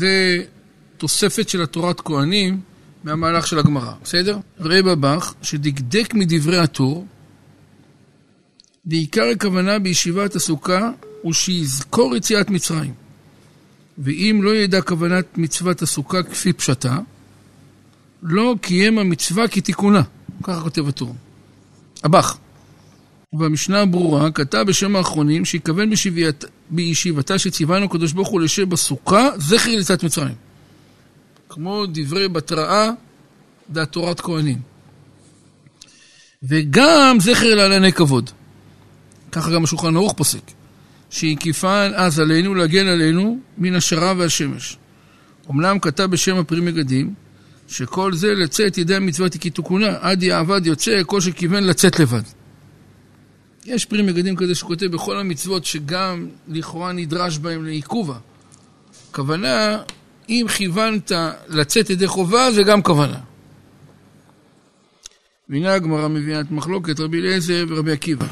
זה תוספת של התורת כהנים מהמהלך של הגמרא, בסדר? ראה בבח, שדקדק מדברי הטור, ועיקר הכוונה בישיבת הסוכה הוא שיזכור יציאת מצרים. ואם לא ידע כוונת מצוות הסוכה כפי פשטה, לא קיים המצווה כתיקונה. ככה כותב הטור. הבח. ובמשנה הברורה כתב בשם האחרונים שיכוון בשביית, בישיבתה שציוונו הקדוש ברוך הוא לשב בסוכה זכר יציאת מצרים. כמו דברי בתראה דעת תורת כהנים. וגם זכר לעלני כבוד. ככה גם השולחן ערוך פוסק. שהקיפן אז עלינו להגן עלינו מן השרה והשמש. אמנם כתב בשם הפרי מגדים, שכל זה לצאת ידי המצוות כתוקונה, עד יעבד יוצא כל שכיוון לצאת לבד. יש פרי מגדים כזה שכותב בכל המצוות שגם לכאורה נדרש בהם לעיכובה. כוונה, אם כיוונת לצאת ידי חובה, זה גם כוונה. והנה הגמרא מביאה את מחלוקת רבי אליעזר ורבי עקיבא.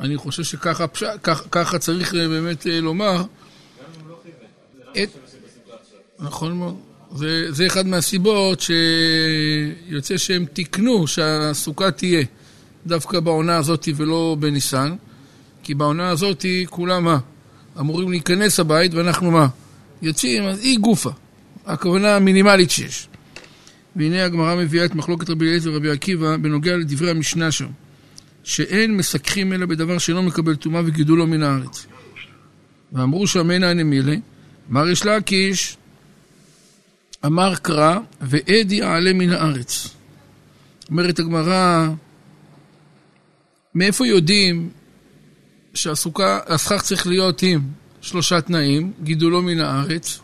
אני חושב שככה צריך באמת אה, לומר. לא נכון מאוד. זה אחד מהסיבות שיוצא שהם תיקנו שהסוכה תהיה דווקא בעונה הזאת ולא בניסן, כי בעונה הזאת כולם מה? אמורים להיכנס הבית ואנחנו מה? יוצאים, אז היא גופה. הכוונה המינימלית שיש. והנה הגמרא מביאה את מחלוקת רבי אליעזר ורבי עקיבא בנוגע לדברי המשנה שם, שאין מסככים אלא בדבר שאינו מקבל טומאה וגידולו מן הארץ. ואמרו שם אין הנמילה, מר יש להקיש, אמר קרא, ועד יעלה מן הארץ. אומרת הגמרא, מאיפה יודעים שהסוכה, הסכך צריך להיות עם שלושה תנאים, גידולו מן הארץ,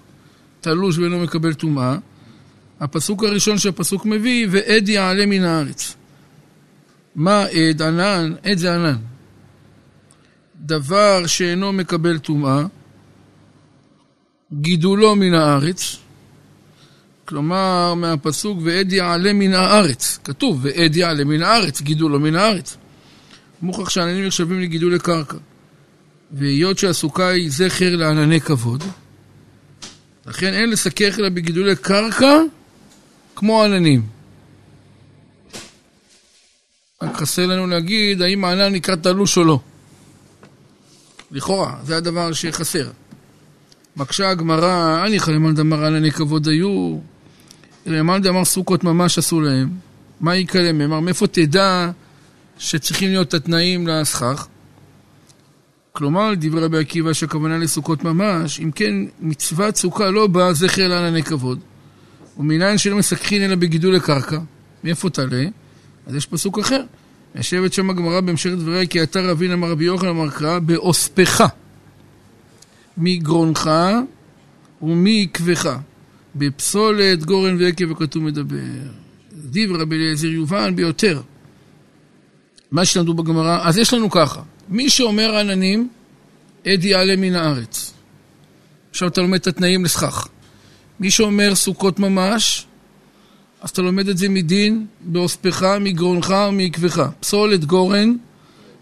תלוש ואינו מקבל טומאה. הפסוק הראשון שהפסוק מביא, ועד יעלה מן הארץ. מה עד? ענן? עד זה ענן. דבר שאינו מקבל טומאה, גידולו מן הארץ, כלומר מהפסוק ועד יעלה מן הארץ, כתוב ועד יעלה מן הארץ, גידולו מן הארץ. מוכרח שעננים נחשבים לגידולי קרקע. והיות שהסוכה היא זכר לענני כבוד, לכן אין לסכך אלא בגידולי קרקע כמו עננים. רק חסר לנו להגיד האם הענן נקרא תלוש או לא. לכאורה, זה הדבר שחסר. מקשה הגמרא, אני חלמאן דמר ענני כבוד היו, למאן דמר סוכות ממש עשו להם. מה יקרה מהם? מאיפה תדע שצריכים להיות התנאים לסכך? כלומר, דברי רבי עקיבא שהכוונה לסוכות ממש, אם כן, מצוות סוכה לא באה זכר לענני כבוד. ומניין שלא מסככין אלא בגידול הקרקע, מאיפה תעלה? אז יש פסוק אחר. יושבת שם הגמרא בהמשך דבריה, כי אתה רבין אמר רבי יוחנן אמר קרא, באוספך, מגרונך ומעקבך, בפסולת גורן ועקב וכתוב מדבר. דברי רבי אליעזר יובן ביותר. מה שלמדו בגמרא, אז יש לנו ככה, מי שאומר עננים, עד יעלה מן הארץ. עכשיו אתה לומד את התנאים לסכך. מי שאומר סוכות ממש, אז אתה לומד את זה מדין, באוספך, מגרונך ומעקבך. פסולת גורן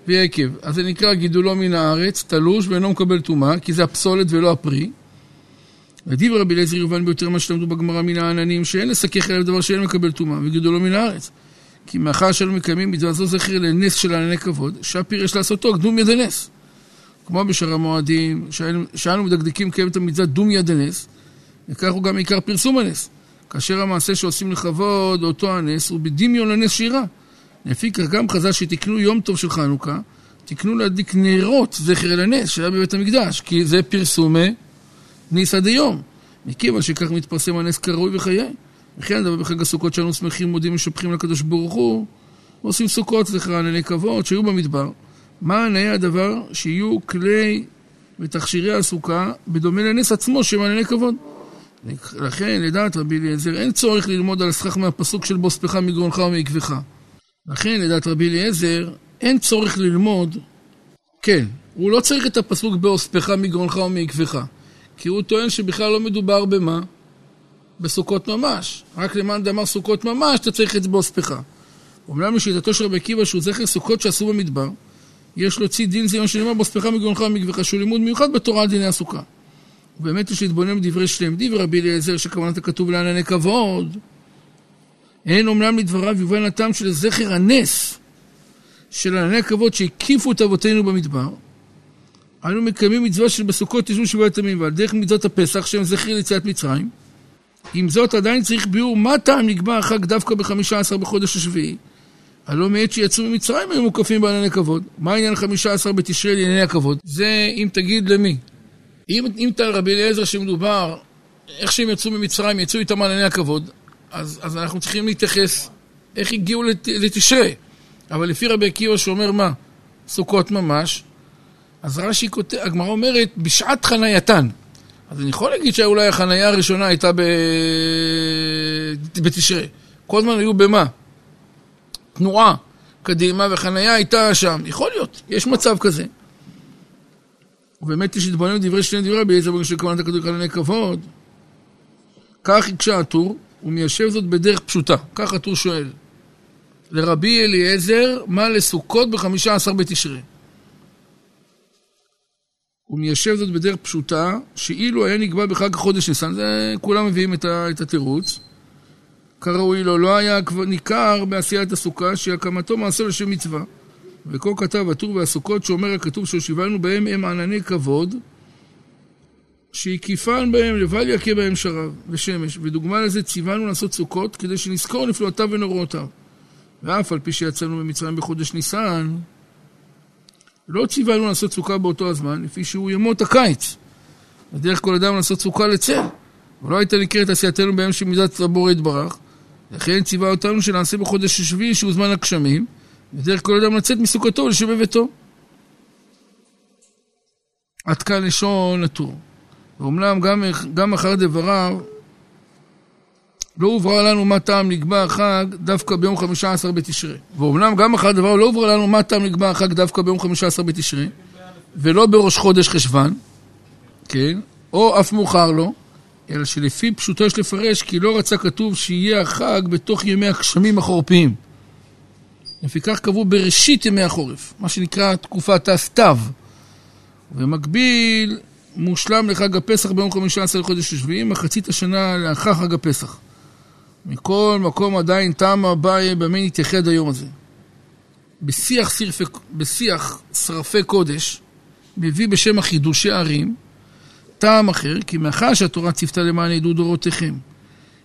ויקב. אז זה נקרא גידולו מן הארץ, תלוש ואינו מקבל טומאה, כי זה הפסולת ולא הפרי. ודיבר רבי אליעזר יובן ביותר מה שלמדו בגמרא מן העננים, שאין לסכך עליו דבר שאין מקבל טומאה, וגידולו מן הארץ. כי מאחר שאנו מקיימים מצווה זו זכר לנס של ענני כבוד, שפיר יש לעשותו כיום דנס. כמו בשאר המועדים, שאנו מדקדקים לקיים את המצווה דומיא דנס, וכך הוא גם עיקר פרסום הנס. כאשר המעשה שעושים לכבוד אותו הנס הוא בדמיון לנס שאירע. לפיכך גם חז"ל שתקנו יום טוב של חנוכה, תקנו להדליק נרות זכר לנס שהיה בבית המקדש, כי זה פרסומי ניסא דיום. מכיוון שכך מתפרסם הנס כראוי וחיי. וכן הדבר בחג הסוכות שאנו שמחים, מודים ומשבחים לקדוש ברוך הוא, ועושים סוכות זכר ענני כבוד שהיו במדבר. מה נאה הדבר שיהיו כלי ותכשירי הסוכה בדומה לנס עצמו שהם ענני כבוד. לכן, לדעת רבי אליעזר, אין צורך ללמוד על הסכך מהפסוק של בוספך מגרונך ומעקבך. לכן, לדעת רבי אליעזר, אין צורך ללמוד, כן, הוא לא צריך את הפסוק באוספך מגרונך ומעקבך, כי הוא טוען שבכלל לא מדובר במה? בסוכות ממש. רק למען דאמר סוכות ממש, אתה צריך את זה באוספך. אומנם לשיטתו של רבי עקיבא שהוא זכר סוכות שעשו במדבר, יש להוציא דין זה יום שנאמר בו ספך מגרונך ומגבך שהוא לימוד מיוחד בתורה על דיני הסוכה. ובאמת יש להתבונן בדברי שלם דברי רבי אליעזר שכוונת הכתוב לענני כבוד. אין אומנם לדבריו יובן הטעם של זכר הנס של ענני הכבוד שהקיפו את אבותינו במדבר. אנו מקיימים מצווה של בסוכות תשבו שבעת ימים ועל דרך מצוות הפסח שהם זכרי ליציאת מצרים. עם זאת עדיין צריך ביאור מה טעם נקבע החג דווקא בחמישה עשר בחודש השביעי. הלא מעת שיצאו ממצרים היו מוקפים בענייני כבוד. מה העניין חמישה עשר בתשרי לענייני הכבוד? זה אם תגיד למי. אם, אם תל רבי אליעזר שמדובר, איך שהם יצאו ממצרים, יצאו איתם על ענייני הכבוד, אז, אז אנחנו צריכים להתייחס איך הגיעו לת, לתשרי. אבל לפי רבי עקיבא שאומר מה? סוכות ממש. אז רש"י כותב, הגמרא אומרת, בשעת חנייתן. אז אני יכול להגיד שאולי החנייה הראשונה הייתה ב... בתשרי. כל הזמן היו במה? תנועה קדימה, וחנייה הייתה שם. יכול להיות, יש מצב כזה. ובאמת יש להתבונן בדברי שני דברי רבי אליעזר בגלל כוונת הכדור חלני כבוד. כך הקשה הטור, ומיישב זאת בדרך פשוטה. כך הטור שואל. לרבי אליעזר, מה לסוכות בחמישה עשר בתשרי? הוא מיישב זאת בדרך פשוטה, שאילו היה נקבע בחג חודש ניסן, זה כולם מביאים את, ה, את התירוץ. כראוי לו, לא היה ניכר בעשיית הסוכה, שהקמתו מעשה לשם מצווה. וכה כתב הטור והסוכות, שאומר הכתוב שהושיבנו בהם הם ענני כבוד, שהקיפן בהם לבל יכה בהם שרב ושמש. ודוגמה לזה ציוונו לעשות סוכות, כדי שנזכור נפלאותיו ונוראותיו. ואף על פי שיצאנו ממצרים בחודש ניסן, לא ציוונו לעשות סוכה באותו הזמן, לפי שהוא ימות הקיץ. בדרך כל אדם לעשות סוכה לצל. ולא הייתה ניכרת עשייתנו ביום שמידת רבו יתברך, לכן ציווה אותנו שנעשה בחודש השביעי שהוא זמן הגשמים, ודרך כל אדם לצאת מסוכתו ולשב בביתו. עד כאן לשון הטור. ואומנם גם, גם אחר דבריו לא הוברר לנו מה טעם נקבע החג דווקא ביום חמישה עשר בתשרי. ואומנם גם אחר דבר לא הוברר לנו מה טעם נקבע החג דווקא ביום חמישה עשר בתשרי, ולא בראש חודש חשוון, כן, או אף מאוחר לו, אלא שלפי פשוטו יש לפרש כי לא רצה כתוב שיהיה החג בתוך ימי הגשמים החורפיים. לפיכך קבעו בראשית ימי החורף, מה שנקרא תקופת הסתיו. ובמקביל מושלם לחג הפסח ביום חמישה עשר לחודש השביעי, מחצית השנה לאחר חג הפסח. מכל מקום עדיין טעם אביי במה נתייחד היום הזה. בשיח, שרפי, בשיח שרפי קודש, מביא בשם החידושי ערים, טעם אחר, כי מאחר שהתורה ציוותה למען ידעו דורותיכם.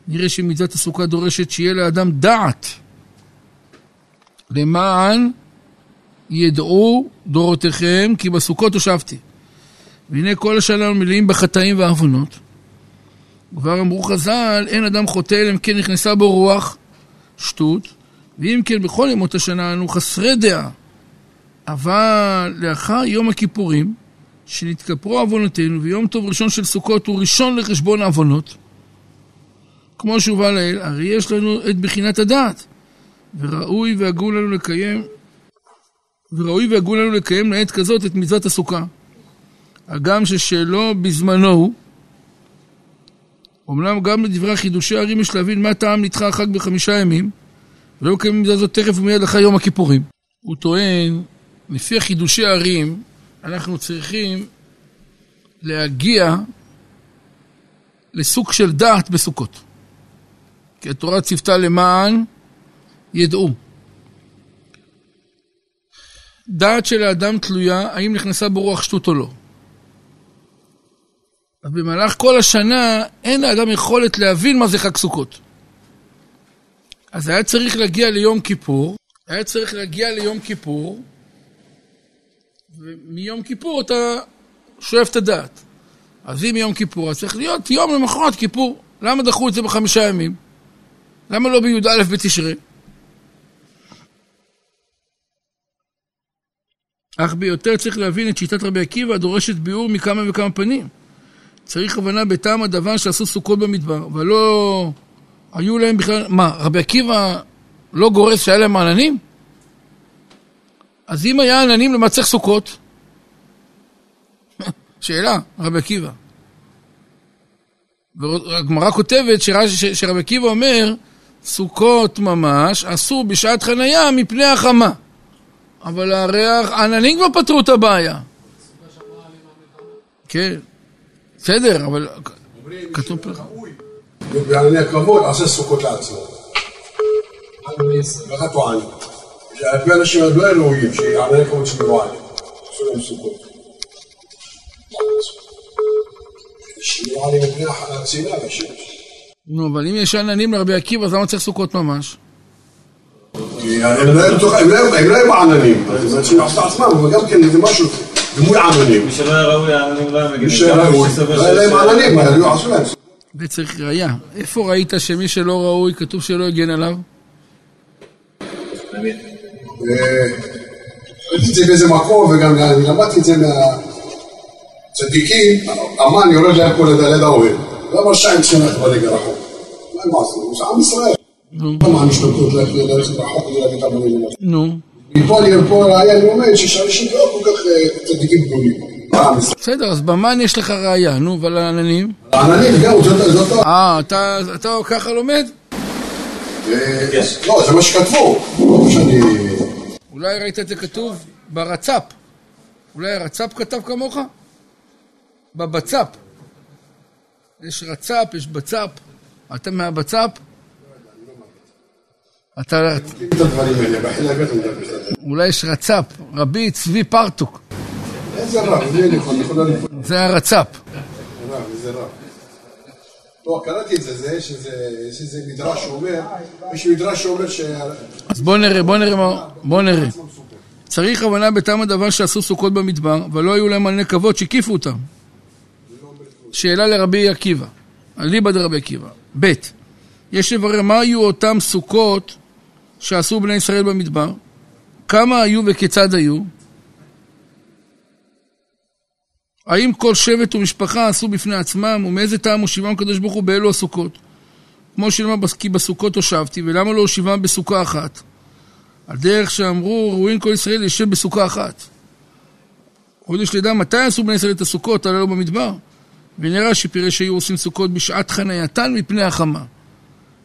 נראה שמצוות הסוכה דורשת שיהיה לאדם דעת למען ידעו דורותיכם, כי בסוכות הושבתי. והנה כל השנה מלאים בחטאים ועוונות. כבר אמרו חז"ל, אין אדם חוטא אלא אם כן נכנסה בו רוח, שטות, ואם כן בכל ימות השנה אנו חסרי דעה. אבל לאחר יום הכיפורים, שנתכפרו עוונותינו, ויום טוב ראשון של סוכות הוא ראשון לחשבון העוונות, כמו שהובא לאל, הרי יש לנו את בחינת הדעת, וראוי והגון לנו לקיים, וראוי והגון לנו לקיים לעת כזאת את מצוות הסוכה. הגם ששלו בזמנו הוא, אמנם גם לדברי חידושי הערים יש להבין מה טעם נדחה החג בחמישה ימים, ולא מקיימים מזה זאת תכף ומיד אחרי יום הכיפורים. הוא טוען, לפי חידושי הערים, אנחנו צריכים להגיע לסוג של דעת בסוכות. כי התורה ציוותה למען ידעו. דעת של האדם תלויה האם נכנסה בו רוח שטות או לא. אז במהלך כל השנה אין לאדם יכולת להבין מה זה חג סוכות. אז היה צריך להגיע ליום כיפור, היה צריך להגיע ליום כיפור, ומיום כיפור אתה שואף את הדעת. אז אם יום כיפור, אז צריך להיות יום למחרת כיפור. למה דחו את זה בחמישה ימים? למה לא בי"א בתשרי? אך ביותר צריך להבין את שיטת רבי עקיבא הדורשת ביאור מכמה וכמה פנים. צריך הבנה בטעם הדבר שעשו סוכות במדבר, ולא היו להם בכלל... מה, רבי עקיבא לא גורס שהיה להם עננים? אז אם היה עננים, למה צריך סוכות? שאלה, רבי עקיבא. והגמרא כותבת שרבי עקיבא אומר, סוכות ממש אסור בשעת חנייה מפני החמה. אבל הרי העננים כבר פתרו את הבעיה. כן, בסדר, אבל כתוב פה. בענני הכבוד עושה סוכות לעצמו. ככה טוענים. שהרבה אנשים לא אלוהים, שענני כבוד שמרו עליהם. עשו להם סוכות. שמרו עליהם מפני הצילה והשמש. נו, אבל אם יש עננים לרבי עקיבא, אז למה צריך סוכות ממש? הם לא היו לא הם לא היו עננים, אז הם צריכים לעשות עצמם, אבל גם כן זה משהו דמוי עננים. מי שלא היה ראוי, העננים לא היה מגיעים. מי שהיה ראוי, לא היה להם עננים, היו עשו להם. זה צריך ראייה. איפה ראית שמי שלא ראוי, כתוב שלא הגן עליו? אה, ראיתי את זה באיזה מקום, וגם אני למדתי את זה מהצדיקים, המן יורד להם פה ליד ליד האוהל. למה צריכים ללכת ברגע רחוק? מה הם עשו? זה עם ישראל. למה המשתלטות ללכת רחוק כדי להביא את הבנים? נו. מפה לפה ראיה אני אומר שיש אנשים לא כל צדיקים גדולים. ישראל. בסדר, אז במן יש לך ראייה, נו, ועל העננים? העננים גם, זאת זאת אה, אתה ככה לומד? אה, לא, זה מה שכתבו. לא שאני... אולי ראית את זה כתוב ברצ"פ. אולי הרצ"פ כתב כמוך? בבצ"פ. יש רצ"פ, יש בצ"פ. אתה מהבצ"פ? אתה... את הדברים האלה, בחיל הבית אני מדבר את זה. אולי יש רצ"פ, רבי צבי פרטוק. איזה רב, זה הרצ"פ. איזה רב. לא, קראתי את זה, זה, יש איזה, מדרש שאומר, יש מדרש שאומר ש... אז בוא נראה, בוא נראה. בוא נראה. צריך הבנה בטעם הדבר שעשו סוכות במדבר, ולא היו להם ענני כבוד שהקיפו אותם. שאלה לרבי עקיבא, אליבא דרבי עקיבא. ב', יש לברר מה היו אותם סוכות שעשו בני ישראל במדבר, כמה היו וכיצד היו, האם כל שבט ומשפחה עשו בפני עצמם, ומאיזה טעם הושיבם הקדוש ברוך הוא באלו הסוכות? כמו שנאמר, כי בסוכות הושבתי, ולמה לא הושיבם בסוכה אחת? על דרך שאמרו, ראויים כל ישראל ישב בסוכה אחת. עוד יש לידע מתי עשו בני ישראל את הסוכות הללו במדבר? ונראה שפירש שהיו עושים סוכות בשעת חנייתן מפני החמה.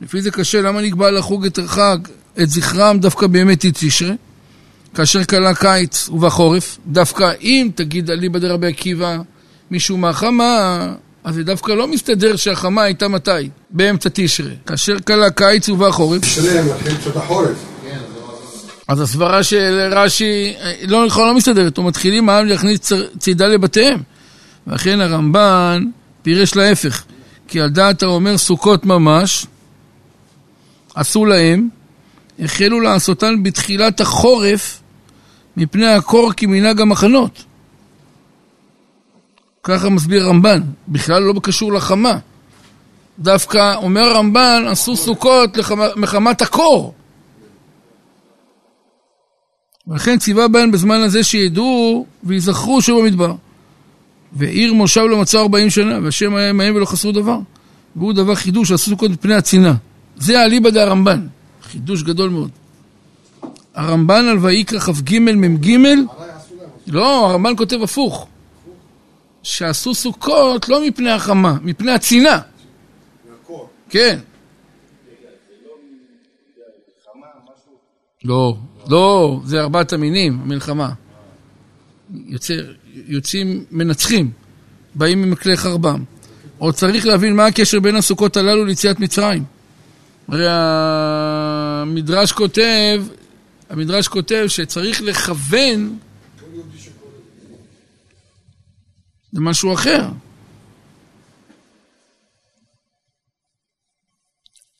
לפי זה קשה, למה נקבע לחוג את החג, את זכרם דווקא בימי תשרי? כאשר כלה קיץ ובחורף, דווקא אם תגיד אליבא דרבי עקיבא מישהו מהחמה, אז זה דווקא לא מסתדר שהחמה הייתה מתי? באמצע תשרי. כאשר כלה קיץ ובחורף, שלם, מתחיל קצת החורף. אז הסברה של רש"י אה, לא, לא, לא מסתדרת, הוא מתחילים העם להכניס צידה לבתיהם. ואכן הרמב"ן פירש להפך, כי על דעת האומר סוכות ממש, עשו להם, החלו לעשותן בתחילת החורף, מפני הקור כמנהג המחנות. ככה מסביר הרמב"ן, בכלל לא קשור לחמה. דווקא אומר הרמב"ן, עשו סוכות מחמת הקור. ולכן ציווה בהן בזמן הזה שידעו ויזכרו שוב במדבר. ועיר מושב לא מצא ארבעים שנה, והשם היה עמהם ולא חסרו דבר. והוא דבר חידוש שעשו סוכות מפני הצינה. זה אליבא דהרמב"ן. חידוש גדול מאוד. הרמב"ן על ויקרא כ"ג מ"ג, לא, הרמב"ן כותב הפוך. שעשו סוכות לא מפני החמה, מפני הצינה. כן. לא, לא, זה ארבעת המינים, המלחמה. יוצא, יוצאים מנצחים, באים ממקלי חרבם. עוד צריך להבין מה הקשר בין הסוכות הללו ליציאת מצרים. הרי המדרש כותב, המדרש כותב שצריך לכוון למשהו אחר.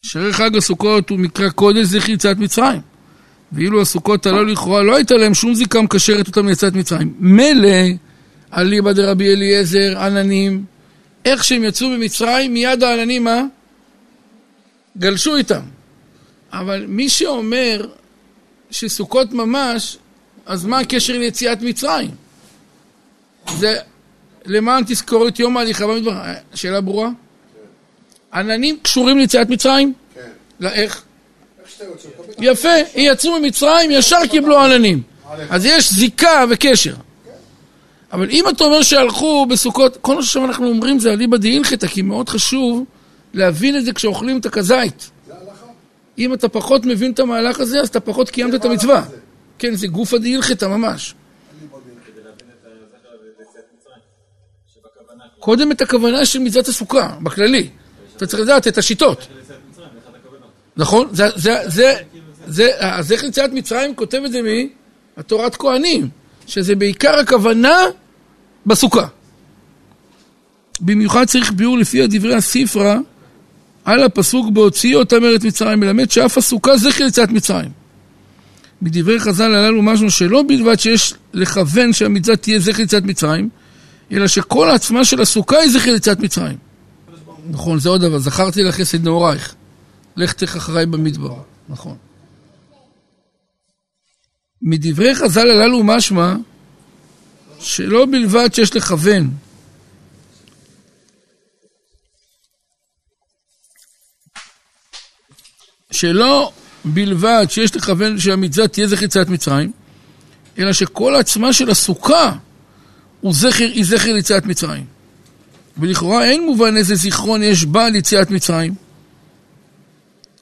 שהרי חג הסוכות הוא מקרא קודש זכר יציאת מצרים. ואילו הסוכות הללו לכאורה לא הייתה להם שום זיקה מקשרת אותם ליציאת מצרים. מילא, אליבא דרבי אליעזר, עננים, איך שהם יצאו ממצרים, מיד העננים, מה? גלשו איתם. אבל מי שאומר שסוכות ממש, אז מה הקשר ליציאת מצרים? זה למען תזכור את יום ההליכה במדבר. שאלה ברורה? עננים קשורים ליציאת מצרים? כן. לא, איך? איך שאתה יוצא, מקבל את יפה, יצאו ממצרים, ישר קיבלו עננים. אז יש זיקה וקשר. אבל אם אתה אומר שהלכו בסוכות, כל מה שעכשיו אנחנו אומרים זה אליבא דהילכתא, כי מאוד חשוב להבין את זה כשאוכלים את הכזית. אם אתה פחות מבין את המהלך הזה, אז אתה פחות קיימת את המצווה. כן, זה גופא דהילכתא ממש. קודם את הכוונה של מצוות הסוכה, בכללי. אתה צריך לדעת את השיטות. נכון? זה, זה, זה, זה, אז איך יציאת מצרים כותב את זה מי? התורת כהנים, שזה בעיקר הכוונה בסוכה. במיוחד צריך ביאור לפי הדברי הספרה על הפסוק בהוציא אותם ארץ מצרים, מלמד שאף הסוכה זכר יציאת מצרים. מדברי חז"ל הללו משהו שלא בלבד שיש לכוון שהמצווה תהיה זכר יציאת מצרים, אלא שכל העצמה של הסוכה היא זכר יציאת מצרים. נכון, זה עוד דבר, זכרתי לך חסד נעורייך. לך תך אחריי במדבר, נכון. מדברי חז"ל הללו משמע שלא בלבד שיש לכוון שלא בלבד שיש לכוון שהמצווה תהיה זכר יציאת מצרים, אלא שכל העצמה של הסוכה הוא זכר, היא זכר ליציאת מצרים. ולכאורה אין מובן איזה זיכרון יש בה ליציאת מצרים.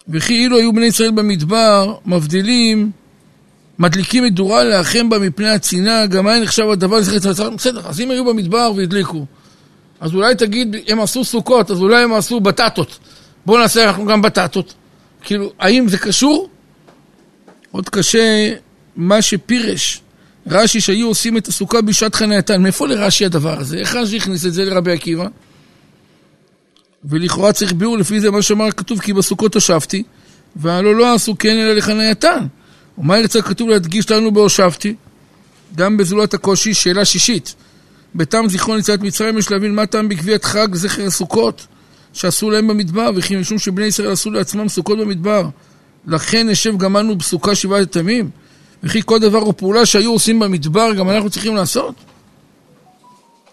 וכי אילו היו בני ישראל במדבר, מבדילים, מדליקים מדורה לאחם בה מפני הצינה, גם היה נחשב הדבר לזכר יציאת מצרים. בסדר, אז אם היו במדבר והדליקו, אז אולי תגיד, הם עשו סוכות, אז אולי הם עשו בטטות. בואו נעשה אנחנו גם בטטות. כאילו, האם זה קשור? עוד קשה מה שפירש רש"י שהיו עושים את הסוכה בשעת חנייתן. מאיפה לרש"י הדבר הזה? איך רש"י הכניס את זה לרבי עקיבא? ולכאורה צריך ביאור לפי זה מה שאמר כתוב כי בסוכות הושבתי והלא לא עשו כן אלא לחנייתן. ומה ירצה כתוב להדגיש לנו בהושבתי? גם בזולת הקושי, שאלה שישית. בתם זיכרון יציאת מצרים יש להבין מה טעם בקביעת חג זכר הסוכות שעשו להם במדבר, וכי משום שבני ישראל עשו לעצמם סוכות במדבר, לכן נשב גם אנו בסוכה שבעת ימים, וכי כל דבר או פעולה שהיו עושים במדבר, גם אנחנו צריכים לעשות?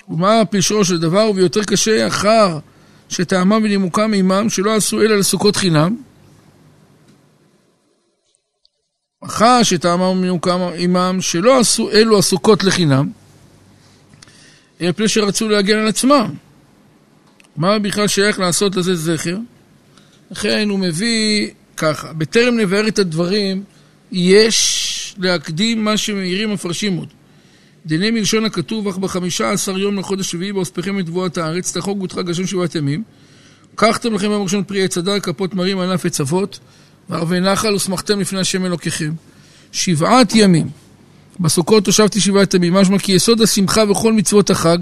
ומה פשרו של דבר, ויותר קשה אחר שטעמם ונימוקם עמם, שלא עשו אלא לסוכות חינם, אחר שטעמם ונימוקם עמם, שלא עשו אלו הסוכות לחינם, אלא פני שרצו להגן על עצמם. מה בכלל שייך לעשות לזה זכר? לכן הוא מביא ככה, בטרם נבהר את הדברים, יש להקדים מה שמאירים מפרשים עוד. דיני מלשון הכתוב, אך בחמישה עשר יום לחודש שביעי באוספכם את תבואת הארץ, תחוג בתך גשון שבעת ימים. קחתם לכם יום ראשון פרי עץ הדר, כפות מרים, ענף עץ אבות, וערבי נחל, ושמחתם לפני השם אלוקיכם. שבעת ימים. בסוכות תושבתי שבעת ימים, משמע כי יסוד השמחה וכל מצוות החג,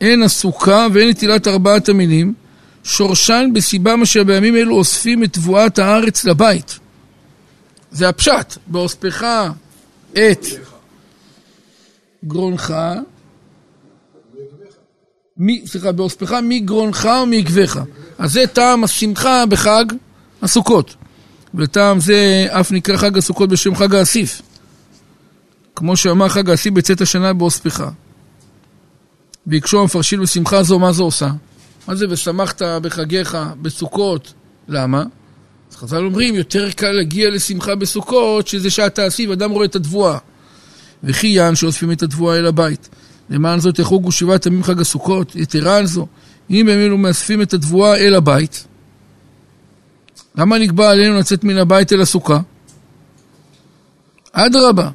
הן הסוכה והן נטילת ארבעת המינים, שורשן בסיבה מה שבימים אלו אוספים את תבואת הארץ לבית. זה הפשט, באוספך את גרונך, סליחה, באוספך מגרונך ומעקבך. אז זה טעם השמחה בחג הסוכות. וטעם זה אף נקרא חג הסוכות בשם חג האסיף. כמו שאמר חג האסיף בצאת השנה באוספך. ביקשו המפרשים בשמחה זו, מה זו עושה? מה זה ושמחת בחגיך בסוכות? למה? אז חז"ל אומרים, יותר קל להגיע לשמחה בסוכות, שזה שעת האסיף, אדם רואה את התבואה. וכי יען שאוספים את התבואה אל הבית. למען זאת יחוגו שבעת ימים חג הסוכות, יתרה על זו, אם הם אלו מאספים את התבואה אל הבית, למה נקבע עלינו לצאת מן הבית אל הסוכה? אדרבה,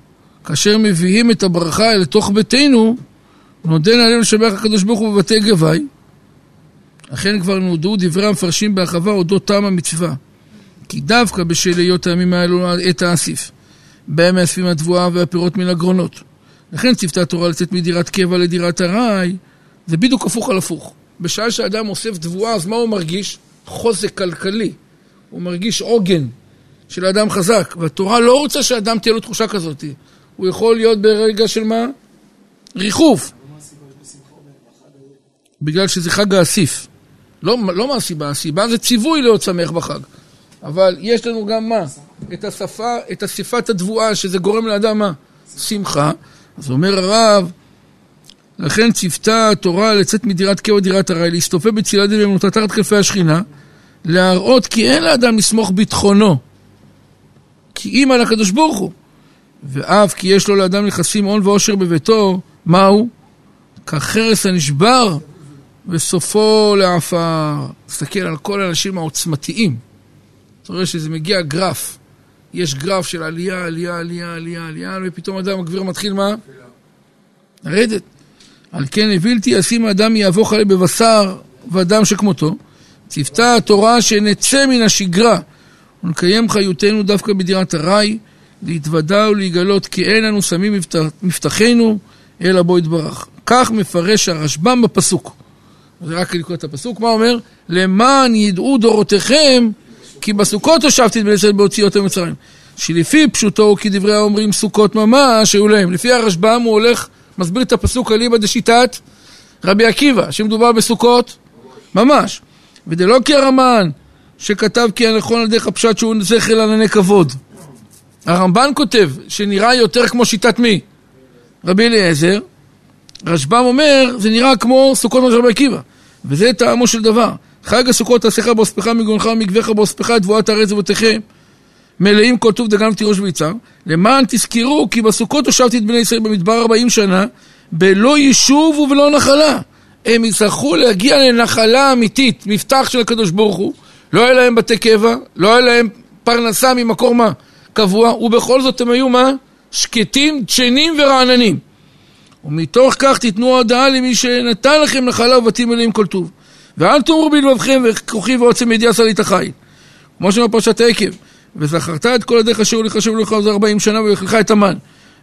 כאשר מביאים את הברכה אל תוך ביתנו, נותן עלינו לשבח הקדוש ברוך הוא בבתי גבאי. אכן כבר נודעו דברי המפרשים בהרחבה אודות טעם המצווה. כי דווקא בשל היות הימים האלו עת האסיף, בהם מאספים התבואה והפירות מן הגרונות. לכן צוותה התורה לצאת מדירת קבע לדירת ארעי, זה בדיוק הפוך על הפוך. בשעה שאדם אוסף תבואה, אז מה הוא מרגיש? חוזק כלכלי. הוא מרגיש עוגן של אדם חזק, והתורה לא רוצה שאדם תהיה לו תחושה כזאת. הוא יכול להיות ברגע של מה? ריחוף. בגלל שזה חג האסיף. לא, לא מה הסיבה, זה ציווי להיות שמח בחג. אבל יש לנו גם מה? את השפה, את אסיפת התבואה, שזה גורם לאדם מה? שמחה. אז אומר הרב, לכן ציוותה התורה לצאת מדירת קבע דירת ארעי, להסתופף בצילת דין ואמונתה תחת כנפי השכינה, להראות כי אין לאדם לסמוך ביטחונו, כי אם על הקדוש ברוך הוא, ואף כי יש לו לאדם נכסים הון ועושר בביתו, מהו? כחרס הנשבר וסופו לעפר. תסתכל על כל האנשים העוצמתיים. אתה רואה שזה מגיע גרף. יש גרף של עלייה, עלייה, עלייה, עלייה, עלייה, ופתאום אדם הגביר מתחיל מה? לרדת. על כן הבלתי ישים האדם יהפוך עלי בבשר ואדם שכמותו. צוותה התורה שנצא מן השגרה ונקיים חיותנו דווקא בדירת ארעי, להתוודע ולהיגלות כי אין אנו שמים מבטחנו אלא בו יתברך. כך מפרש הרשב"ם בפסוק. זה רק לקרוא את הפסוק, מה אומר? למען ידעו דורותיכם כי בסוכות הושבתי את בני ישראל בהוציאות המצרים. שלפי פשוטו הוא כדברי האומרים סוכות ממש היו להם. לפי הרשב"ם הוא הולך, מסביר את הפסוק אליבא דשיטת רבי עקיבא, שמדובר בסוכות ממש. ודלא כרמן שכתב כי הנכון על דרך הפשט שהוא זכר לענני כבוד. הרמב"ן כותב שנראה יותר כמו שיטת מי? רבי אליעזר. רשב"ם אומר, זה נראה כמו סוכות של רבי עקיבא. וזה טעמו של דבר. חג הסוכות תעשיך באוספך מגונך ומגבך באוספך את תבואת הארץ ובותיכם. מלאים כל טוב דגן ותירוש ויצהר. למען תזכרו כי בסוכות הושבתי את בני ישראל במדבר ארבעים שנה, בלא יישוב ובלא נחלה. הם יצטרכו להגיע לנחלה אמיתית, מבטח של הקדוש ברוך הוא. לא היה להם בתי קבע, לא היה להם פרנסה ממקור מה? קבוע, ובכל זאת הם היו מה? שקטים, דשנים ורעננים. ומתוך כך תיתנו הודעה למי שנתן לכם נחלה ובתים מלאים כל טוב. ואל תאמרו בלבבכם וכוחי ועוצם ידי עשה לי את החיל. כמו שאומר פרשת העקב, וזכרת את כל הדרך אשר הוליך השם לך זה ארבעים שנה ולקחה את המן.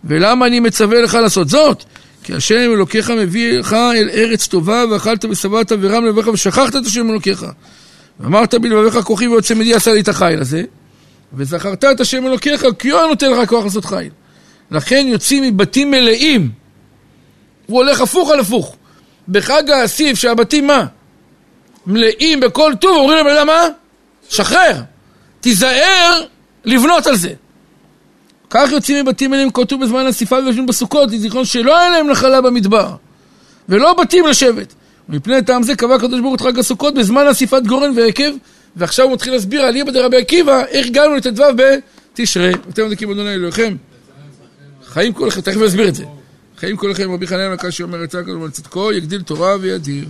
ולמה אני מצווה לך לעשות זאת? כי השם אלוקיך מביא לך אל ארץ טובה, ואכלת ושבעת ורם לבך ושכחת את השם אלוקיך. ואמרת בלבביך כוחי ועוצם ידי עשה לי את החיל הזה, וזכרת את השם אלוקיך, כי הוא נותן לך כוח לעשות חיל. לכן יוצאים מבתים מלאים. הוא הולך הפוך על הפוך. בחג האסיף, שהבתים מה? מלאים בכל טוב, אומרים לבן אדם מה? שחרר. תיזהר לבנות על זה. כך יוצאים מבתים כל טוב בזמן אסיפה ויושבים בסוכות, זיכרון שלא היה להם נחלה במדבר. ולא בתים לשבת. מפני טעם זה קבע הקדוש ברוך הוא את חג הסוכות בזמן אסיפת גורן ועקב, ועכשיו הוא מתחיל להסביר על יבא דרבי עקיבא, איך הגענו לט"ו בתשרי. אתם מדליקים אדוני אלוהיכם. חיים כל לכם, תכף אסביר את זה. חיים כל לכם, רבי חנן המלכה שאומר יצא כדור על צדקו, יגדיל תורה וידיר.